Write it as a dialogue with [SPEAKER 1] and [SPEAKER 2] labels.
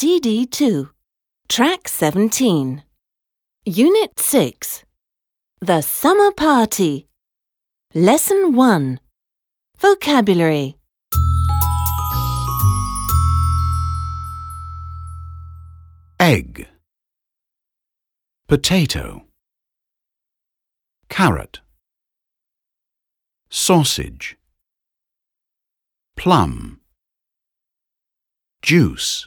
[SPEAKER 1] CD 2, Track 17. Unit 6. The Summer Party. Lesson 1. Vocabulary.
[SPEAKER 2] egg potato carrot sausage plum juice